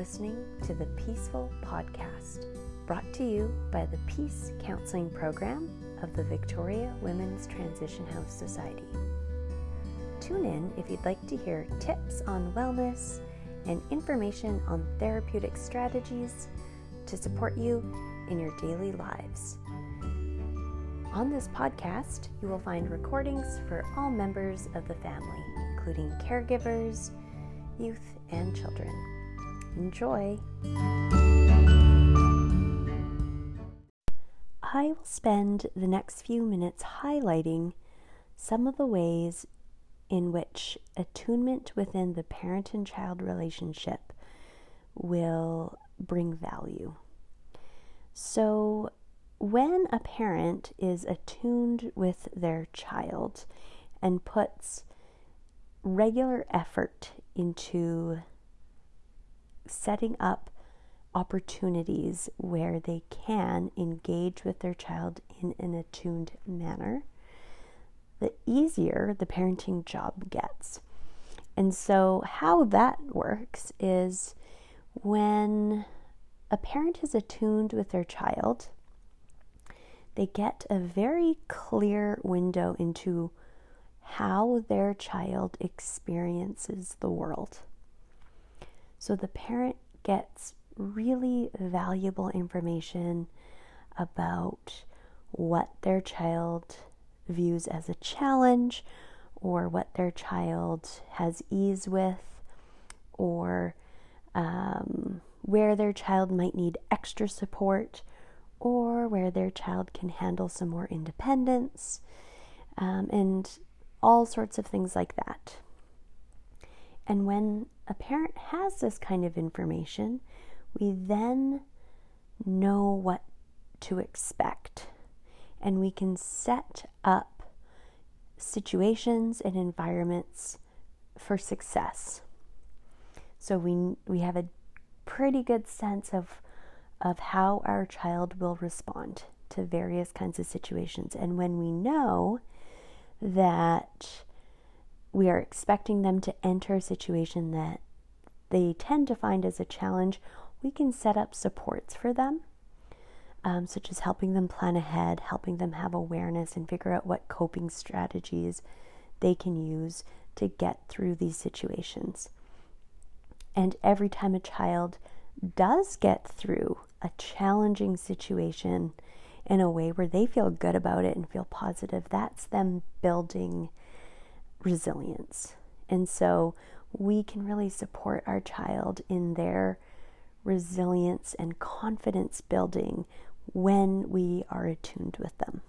listening to the Peaceful Podcast, brought to you by the Peace Counseling Program of the Victoria Women's Transition House Society. Tune in if you'd like to hear tips on wellness and information on therapeutic strategies to support you in your daily lives. On this podcast, you will find recordings for all members of the family, including caregivers, youth, and children. Enjoy! I will spend the next few minutes highlighting some of the ways in which attunement within the parent and child relationship will bring value. So, when a parent is attuned with their child and puts regular effort into setting up opportunities where they can engage with their child in an attuned manner, the easier the parenting job gets. And so, how that works is when a parent is attuned with their child, they get a very clear window into how their child experiences the world. So the parent gets really valuable information about what their child views as a challenge or what their child has ease with or um, where their child might need extra support or where their child can handle some more independence um, and all sorts of things like that. And when a parent has this kind of information, we then know what to expect and we can set up situations and environments for success. So we we have a pretty good sense of of how our child will respond to various kinds of situations. And when we know that we are expecting them to enter a situation that they tend to find as a challenge, we can set up supports for them, um, such as helping them plan ahead, helping them have awareness, and figure out what coping strategies they can use to get through these situations. And every time a child does get through a challenging situation in a way where they feel good about it and feel positive, that's them building resilience. And so we can really support our child in their resilience and confidence building when we are attuned with them.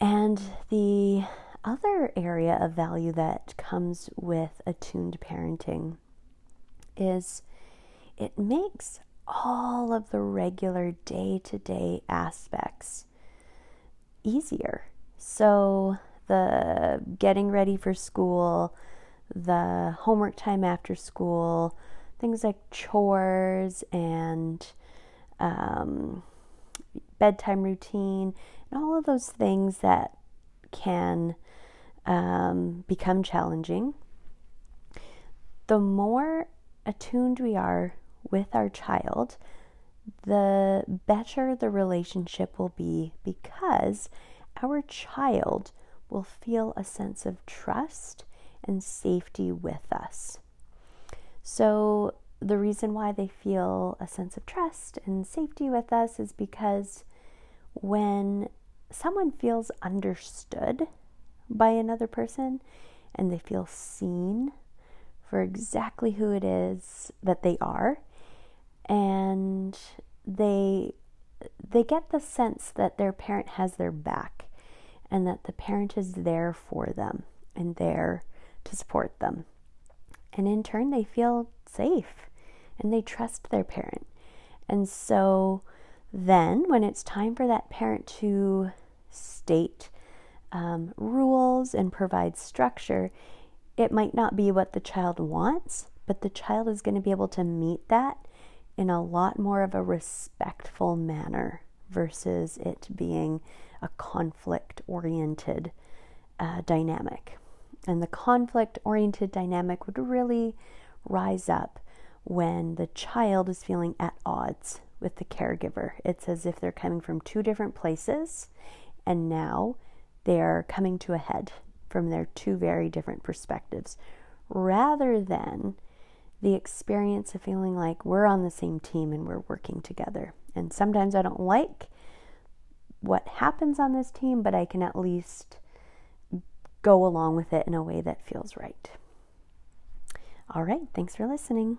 And the other area of value that comes with attuned parenting is it makes all of the regular day to day aspects easier. So, the getting ready for school, the homework time after school, things like chores and um, bedtime routine, and all of those things that can um, become challenging. The more attuned we are with our child, the better the relationship will be because our child will feel a sense of trust and safety with us. So, the reason why they feel a sense of trust and safety with us is because when someone feels understood by another person and they feel seen for exactly who it is that they are and they they get the sense that their parent has their back and that the parent is there for them and there to support them. And in turn, they feel safe and they trust their parent. And so then, when it's time for that parent to state um, rules and provide structure, it might not be what the child wants, but the child is going to be able to meet that in a lot more of a respectful manner versus it being a conflict oriented uh, dynamic. And the conflict oriented dynamic would really rise up when the child is feeling at odds with the caregiver. It's as if they're coming from two different places and now they're coming to a head from their two very different perspectives rather than the experience of feeling like we're on the same team and we're working together. And sometimes I don't like what happens on this team, but I can at least go along with it in a way that feels right. All right, thanks for listening.